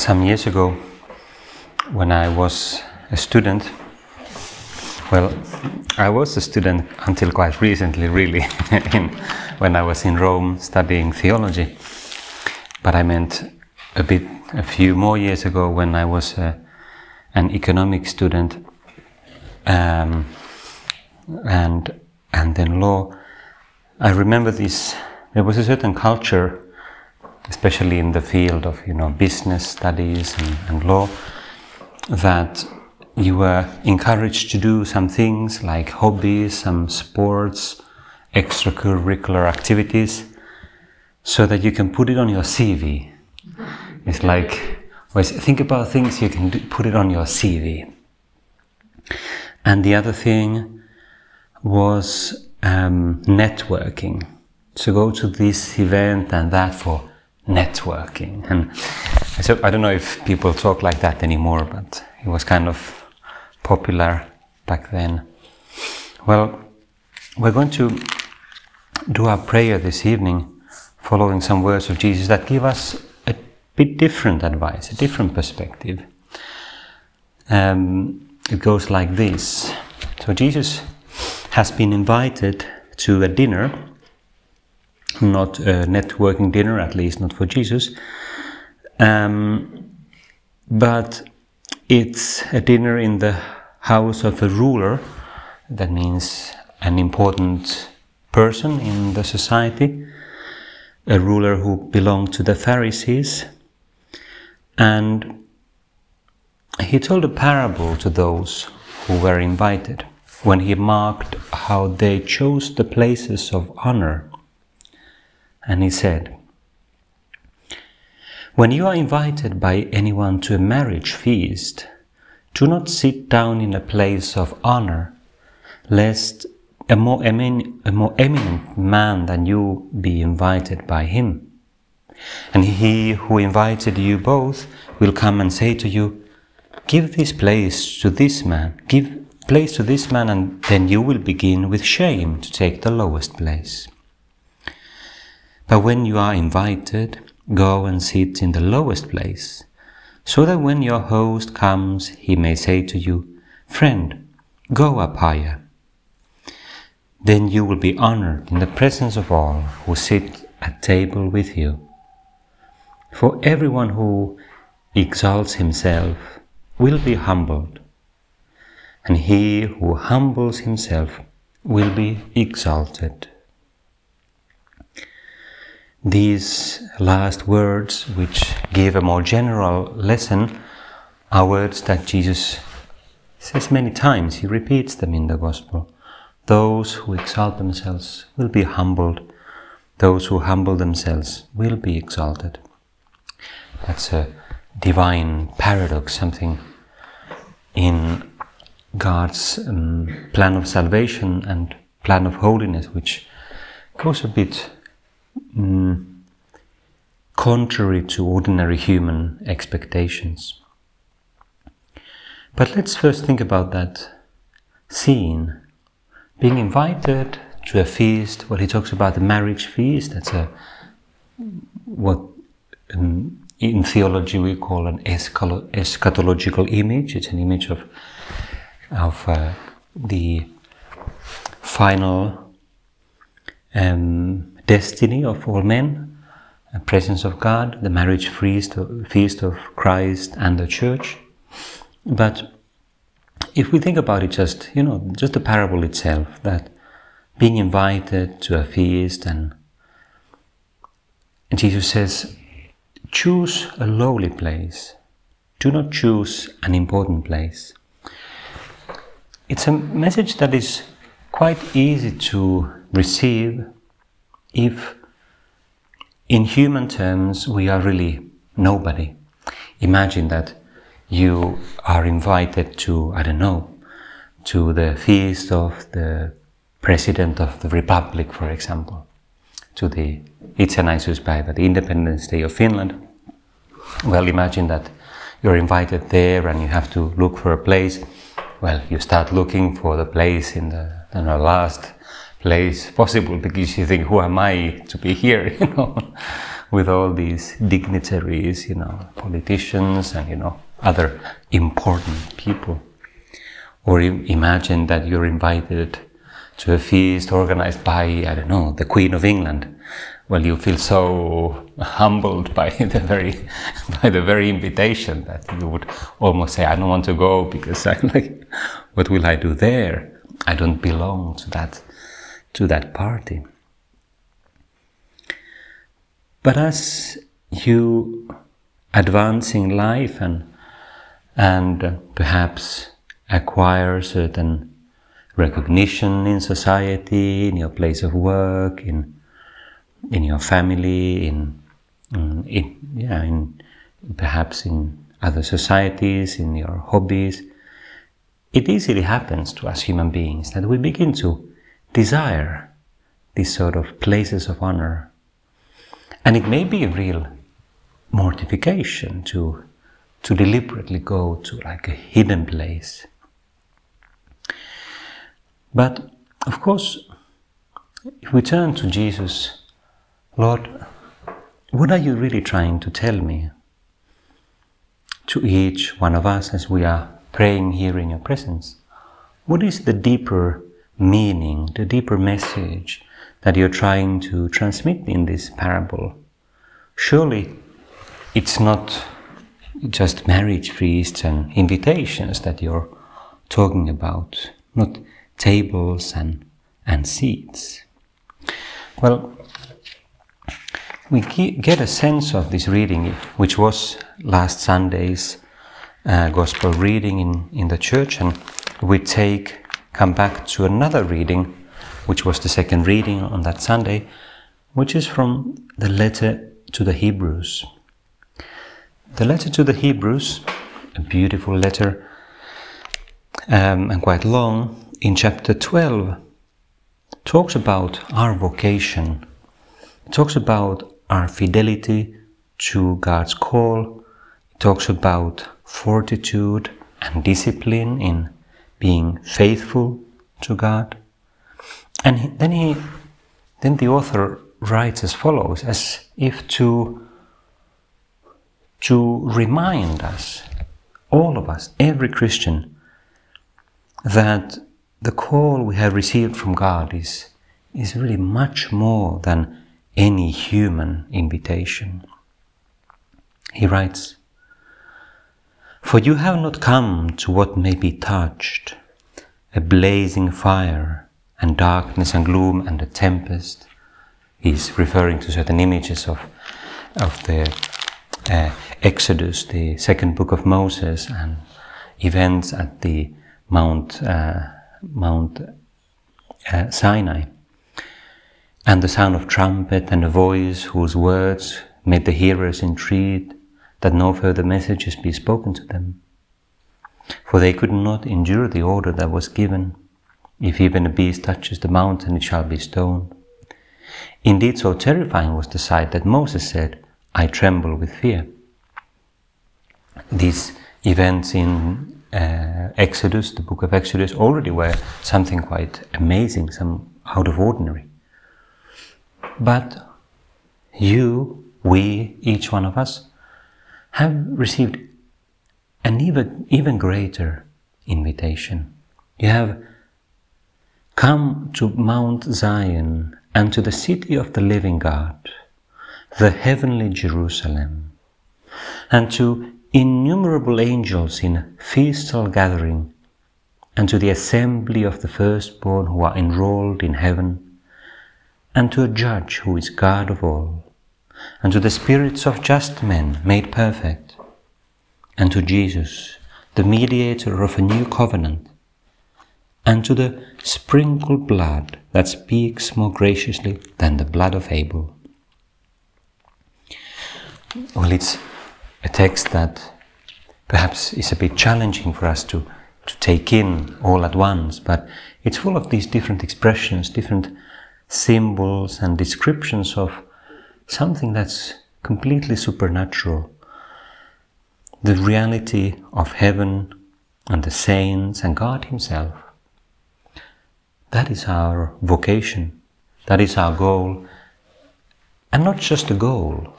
Some years ago, when I was a student, well, I was a student until quite recently, really, in, when I was in Rome studying theology. But I meant a bit, a few more years ago when I was uh, an economic student um, and and then law. I remember this. There was a certain culture especially in the field of you know business studies and, and law, that you were encouraged to do some things like hobbies, some sports, extracurricular activities, so that you can put it on your CV. It's like, think about things you can do, put it on your CV. And the other thing was um, networking. To go to this event and that for networking. And so I don't know if people talk like that anymore, but it was kind of popular back then. Well, we're going to do our prayer this evening following some words of Jesus that give us a bit different advice, a different perspective. Um, it goes like this. So Jesus has been invited to a dinner not a networking dinner, at least not for Jesus. Um, but it's a dinner in the house of a ruler, that means an important person in the society, a ruler who belonged to the Pharisees. And he told a parable to those who were invited when he marked how they chose the places of honor and he said, When you are invited by anyone to a marriage feast, do not sit down in a place of honor, lest a more, emin- a more eminent man than you be invited by him. And he who invited you both will come and say to you, Give this place to this man, give place to this man, and then you will begin with shame to take the lowest place. But when you are invited, go and sit in the lowest place, so that when your host comes, he may say to you, Friend, go up higher. Then you will be honored in the presence of all who sit at table with you. For everyone who exalts himself will be humbled, and he who humbles himself will be exalted. These last words, which give a more general lesson, are words that Jesus says many times. He repeats them in the Gospel. Those who exalt themselves will be humbled. Those who humble themselves will be exalted. That's a divine paradox, something in God's um, plan of salvation and plan of holiness, which goes a bit mm, contrary to ordinary human expectations. But let's first think about that scene. Being invited to a feast, well, he talks about the marriage feast, that's a what in theology we call an eschatological image. It's an image of, of uh, the final um, destiny of all men, the presence of God, the marriage feast of, feast of Christ and the church. But if we think about it just, you know, just the parable itself, that being invited to a feast and, and Jesus says, choose a lowly place. Do not choose an important place. It's a message that is quite easy to receive if, in human terms, we are really nobody. Imagine that you are invited to, I don't know, to the feast of the President of the Republic, for example, to the Itsenäisyyspäivä, the Independence Day of Finland. Well, imagine that you're invited there and you have to look for a place. Well, you start looking for the place in the, in the last place possible because you think, who am I to be here, you know, with all these dignitaries, you know, politicians and, you know, other important people. Or imagine that you're invited to a feast organized by, I don't know, the Queen of England. Well, you feel so humbled by the very, by the very invitation that you would almost say, I don't want to go because I'm like, what will I do there? I don't belong to that, to that party. But as you advance in life and and perhaps acquire certain recognition in society, in your place of work, in in your family, in, in, yeah, in perhaps in other societies, in your hobbies. It easily happens to us human beings that we begin to desire these sort of places of honor. And it may be a real mortification to to deliberately go to like a hidden place. But of course, if we turn to Jesus, Lord, what are you really trying to tell me? To each one of us as we are praying here in your presence, what is the deeper meaning, the deeper message that you're trying to transmit in this parable? Surely it's not just marriage feasts and invitations that you're talking about, not tables and, and seats. Well, we get a sense of this reading, which was last Sunday's uh, gospel reading in, in the church, and we take come back to another reading, which was the second reading on that Sunday, which is from the letter to the Hebrews. The letter to the Hebrews, a beautiful letter um, and quite long, in chapter 12, talks about our vocation, it talks about our fidelity to God's call, it talks about fortitude and discipline in being faithful to God. And then he, then the author writes as follows, as if to to remind us, all of us, every Christian, that the call we have received from God is, is really much more than any human invitation. He writes, For you have not come to what may be touched, a blazing fire, and darkness and gloom and a tempest. He's referring to certain images of, of the uh, Exodus, the second book of Moses, and events at the Mount uh, Mount uh, Sinai, and the sound of trumpet and a voice whose words made the hearers entreat that no further messages be spoken to them, for they could not endure the order that was given. If even a beast touches the mountain, it shall be stoned. Indeed, so terrifying was the sight that Moses said, I tremble with fear these events in uh, Exodus, the book of Exodus, already were something quite amazing, some out of ordinary. But you, we, each one of us, have received an even, even greater invitation. You have come to Mount Zion and to the city of the living God, the heavenly Jerusalem, and to innumerable angels in festal gathering, and to the assembly of the firstborn who are enrolled in heaven, and to a judge who is God of all, and to the spirits of just men made perfect, and to Jesus, the mediator of a new covenant, and to the sprinkled blood that speaks more graciously than the blood of Abel. Well, it's a text that perhaps is a bit challenging for us to, to take in all at once, but it's full of these different expressions, different symbols and descriptions of something that's completely supernatural. The reality of heaven and the saints and God Himself. That is our vocation. That is our goal. And not just a goal.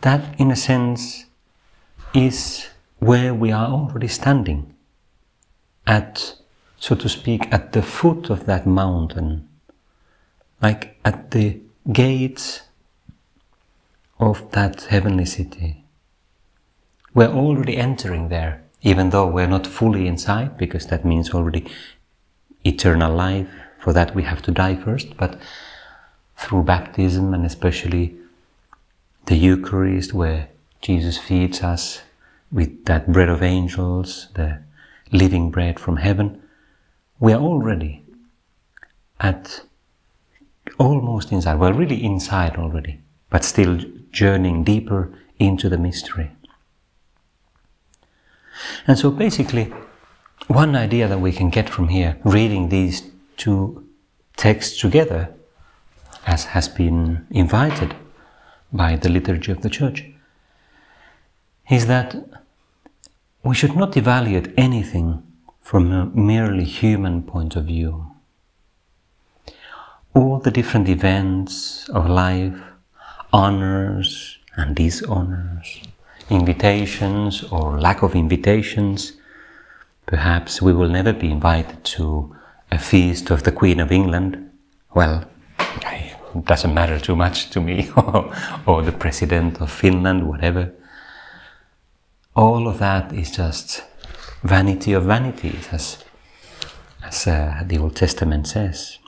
That, in a sense, is where we are already standing. At, so to speak, at the foot of that mountain. Like at the gates of that heavenly city. We're already entering there, even though we're not fully inside, because that means already eternal life. For that, we have to die first, but through baptism and especially the Eucharist, where Jesus feeds us with that bread of angels, the living bread from heaven, we are already at almost inside, We're really inside already, but still journeying deeper into the mystery. And so basically, one idea that we can get from here, reading these two texts together, as has been invited by the liturgy of the Church, is that we should not evaluate anything from a merely human point of view. All the different events of life, honors and dishonors, invitations or lack of invitations. Perhaps we will never be invited to a feast of the Queen of England. Well, it doesn't matter too much to me, or the President of Finland, whatever. All of that is just vanity of vanities, as, as uh, the Old Testament says.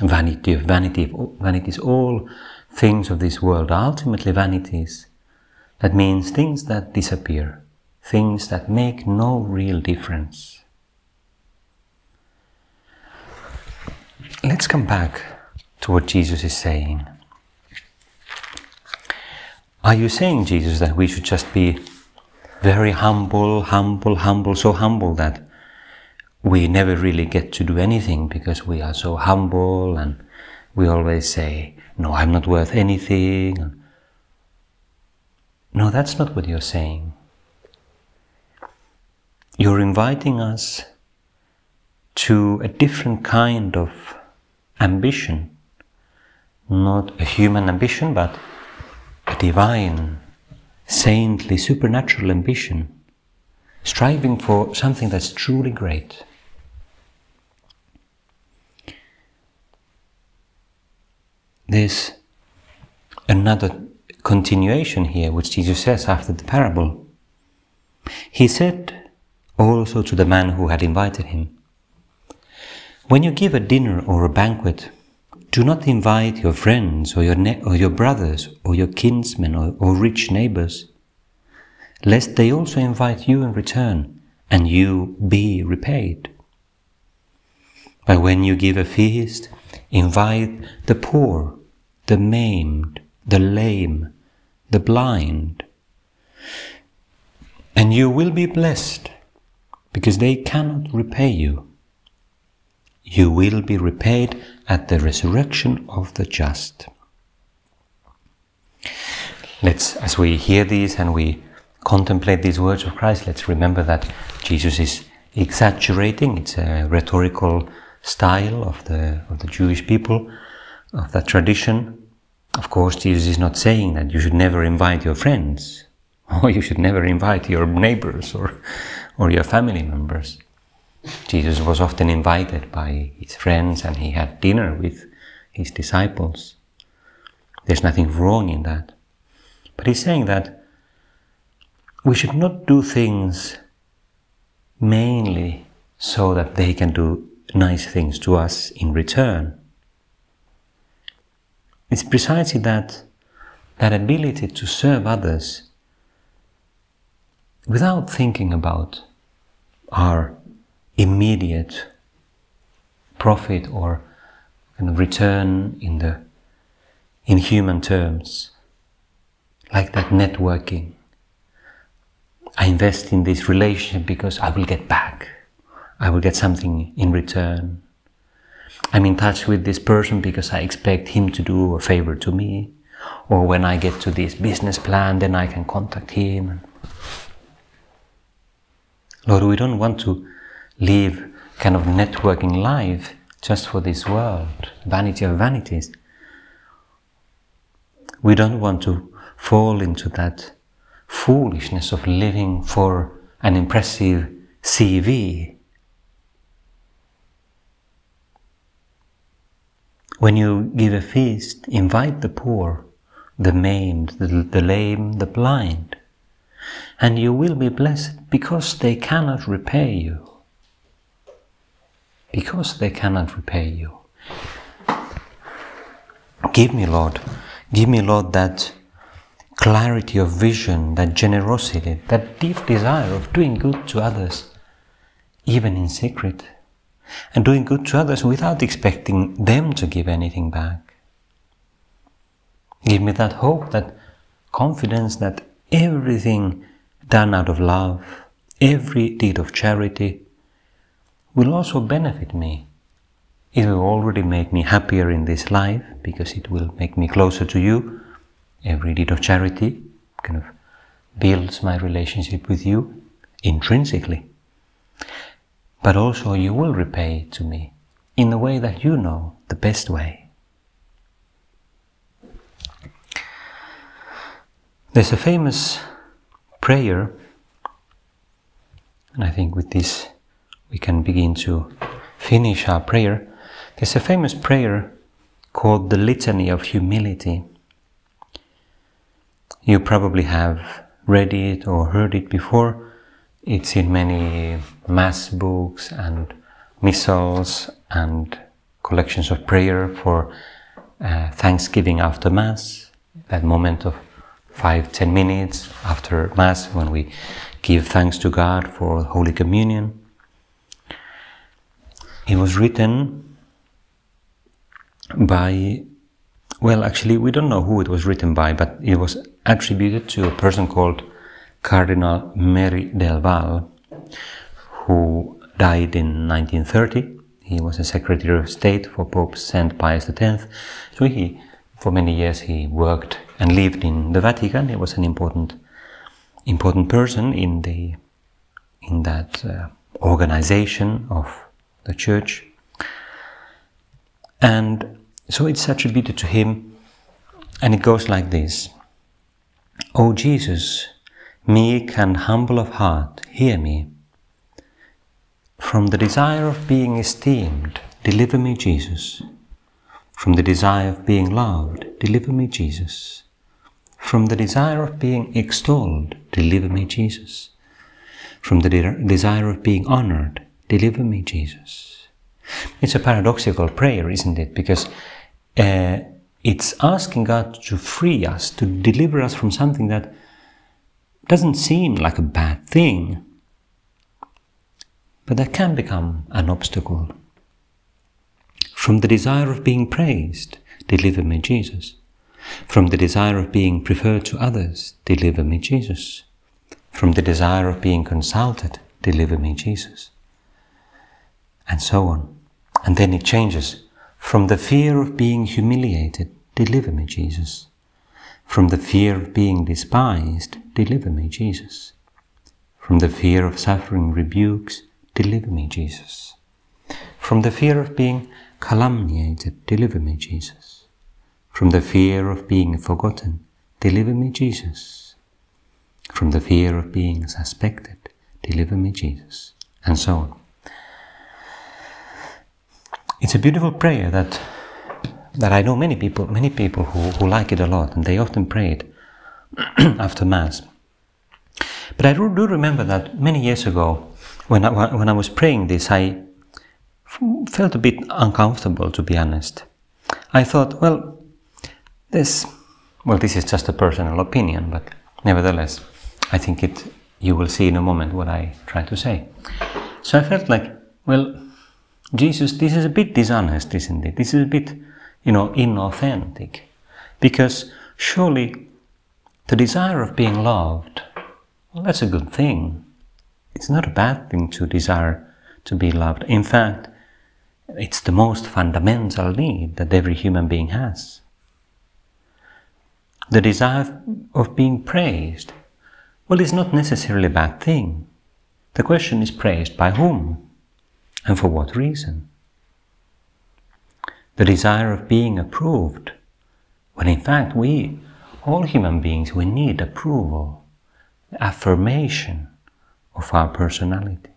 Vanity of vanity, vanity is all things of this world are ultimately vanities. That means things that disappear, things that make no real difference. Let's come back to what Jesus is saying. Are you saying, Jesus, that we should just be very humble, humble, humble, so humble that we never really get to do anything because we are so humble and we always say, No, I'm not worth anything. No, that's not what you're saying. You're inviting us to a different kind of ambition. Not a human ambition, but a divine, saintly, supernatural ambition. Striving for something that's truly great. There's another continuation here, which Jesus says after the parable. He said also to the man who had invited him, When you give a dinner or a banquet, do not invite your friends or your, or your brothers or your kinsmen or, or rich neighbors, lest they also invite you in return and you be repaid. But when you give a feast, invite the poor, the maimed, the lame, the blind. And you will be blessed because they cannot repay you. You will be repaid at the resurrection of the just. Let's, as we hear these and we contemplate these words of Christ, let's remember that Jesus is exaggerating. It's a rhetorical style of the, of the Jewish people, of that tradition. Of course, Jesus is not saying that you should never invite your friends, or you should never invite your neighbors or, or your family members. Jesus was often invited by his friends and he had dinner with his disciples. There's nothing wrong in that. But he's saying that we should not do things mainly so that they can do nice things to us in return. It's precisely that, that ability to serve others without thinking about our immediate profit or kind of return in the in human terms, like that networking. I invest in this relationship because I will get back. I will get something in return. I'm in touch with this person because I expect him to do a favor to me. Or when I get to this business plan, then I can contact him. Lord, we don't want to live kind of networking life just for this world, vanity of vanities. We don't want to fall into that foolishness of living for an impressive CV. When you give a feast, invite the poor, the maimed, the, the lame, the blind, and you will be blessed because they cannot repay you. Because they cannot repay you. Give me, Lord, give me, Lord, that clarity of vision, that generosity, that deep desire of doing good to others, even in secret, and doing good to others without expecting them to give anything back. Give me that hope, that confidence that everything done out of love, every deed of charity, will also benefit me. It will already make me happier in this life because it will make me closer to you every deed of charity kind of builds my relationship with you intrinsically. But also you will repay to me in the way that you know, the best way. There's a famous prayer, and I think with this we can begin to finish our prayer. There's a famous prayer called the Litany of Humility. You probably have read it or heard it before. It's in many mass books and missals and collections of prayer for uh, Thanksgiving after Mass, that moment of five, ten minutes after Mass when we give thanks to God for Holy Communion. It was written by well, actually, we don't know who it was written by, but it was attributed to a person called Cardinal Merry del Val, who died in 1930. He was a Secretary of State for Pope Saint Pius X. So he, for many years, he worked and lived in the Vatican. He was an important, important person in the, in that uh, organization of the Church. And so it's attributed to him, and it goes like this O Jesus, meek and humble of heart, hear me. From the desire of being esteemed, deliver me, Jesus. From the desire of being loved, deliver me, Jesus. From the desire of being extolled, deliver me, Jesus. From the de- desire of being honored, deliver me, Jesus. It's a paradoxical prayer, isn't it? Because uh, it's asking God to free us, to deliver us from something that doesn't seem like a bad thing, but that can become an obstacle. From the desire of being praised, deliver me, Jesus. From the desire of being preferred to others, deliver me, Jesus. From the desire of being consulted, deliver me, Jesus. And so on. And then it changes from the fear of being humiliated, deliver me, Jesus. From the fear of being despised, deliver me, Jesus. From the fear of suffering rebukes, deliver me, Jesus. From the fear of being calumniated, deliver me, Jesus. From the fear of being forgotten, deliver me, Jesus. From the fear of being suspected, deliver me, Jesus. And so on. It's a beautiful prayer that that I know many people many people who, who like it a lot and they often pray it after mass. But I do, remember that many years ago when I, when I was praying this I felt a bit uncomfortable to be honest. I thought, well, this well this is just a personal opinion, but nevertheless I think it you will see in a moment what I try to say. So I felt like, well, Jesus, this is a bit dishonest, isn't it? This is a bit, you know, inauthentic. Because surely the desire of being loved, well, that's a good thing. It's not a bad thing to desire to be loved. In fact, it's the most fundamental need that every human being has. The desire of being praised, well, it's not necessarily a bad thing. The question is praised by whom and for what reason? The desire of being approved, when in fact we, all human beings, we need approval, affirmation of our personality.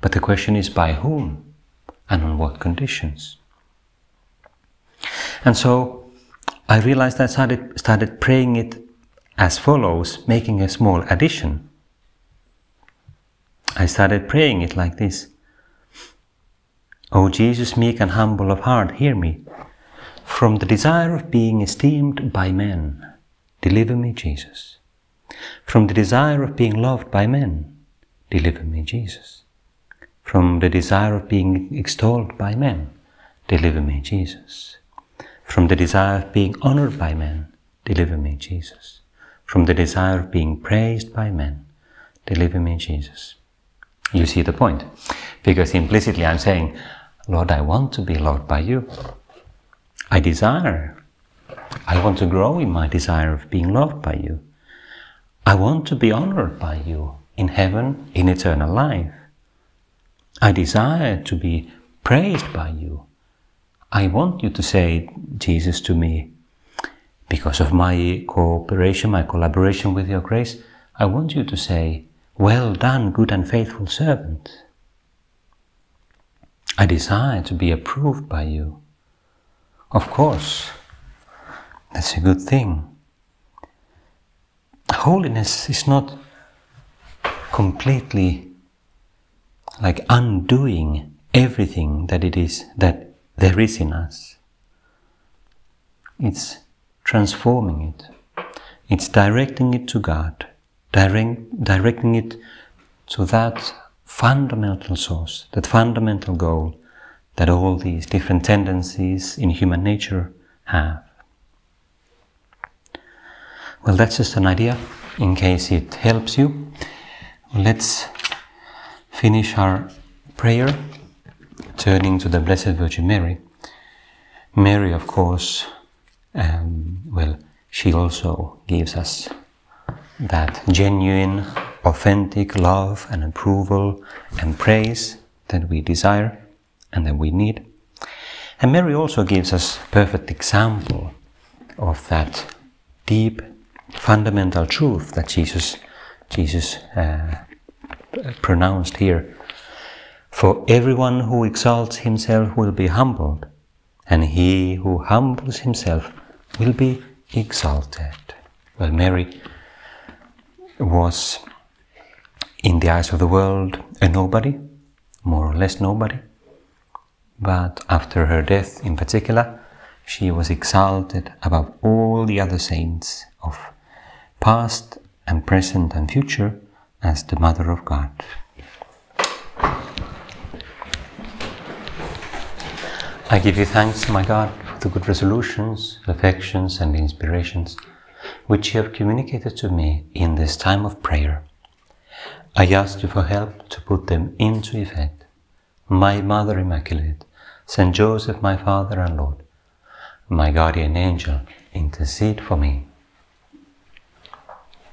But the question is by whom and on what conditions? And so I realized I started, started praying it as follows, making a small addition. I started praying it like this O Jesus, meek and humble of heart, hear me. From the desire of being esteemed by men, deliver me, Jesus. From the desire of being loved by men, deliver me, Jesus. From the desire of being extolled by men, deliver me, Jesus. From the desire of being honored by men, deliver me, Jesus. From the desire of being praised by men, deliver me, Jesus. You see the point? Because implicitly I'm saying, Lord, I want to be loved by you. I desire. I want to grow in my desire of being loved by you. I want to be honored by you in heaven, in eternal life. I desire to be praised by you. I want you to say, Jesus, to me, because of my cooperation, my collaboration with your grace, I want you to say, Well done, good and faithful servant. I desire to be approved by you. Of course, that's a good thing. Holiness is not completely like undoing everything that it is that there is in us. It's transforming it. It's directing it to God, direct, directing it to that fundamental source, that fundamental goal that all these different tendencies in human nature have. Well, that's just an idea in case it helps you. Let's finish our prayer turning to the Blessed Virgin Mary. Mary, of course, um, well, she also gives us that genuine, authentic love and approval and praise that we desire and that we need. And Mary also gives us perfect example of that deep, fundamental truth that Jesus, Jesus uh, pronounced here. For everyone who exalts himself will be humbled, and he who humbles himself will be exalted. Well, Mary was, in the eyes of the world, a nobody, more or less nobody. But after her death in particular, she was exalted above all the other saints of past and present and future as the Mother of God. I give you thanks, my God, for the good resolutions, affections, and inspirations which you have communicated to me in this time of prayer. I ask you for help to put them into effect. My Mother Immaculate, Saint Joseph, my Father and Lord, my guardian angel, intercede for me.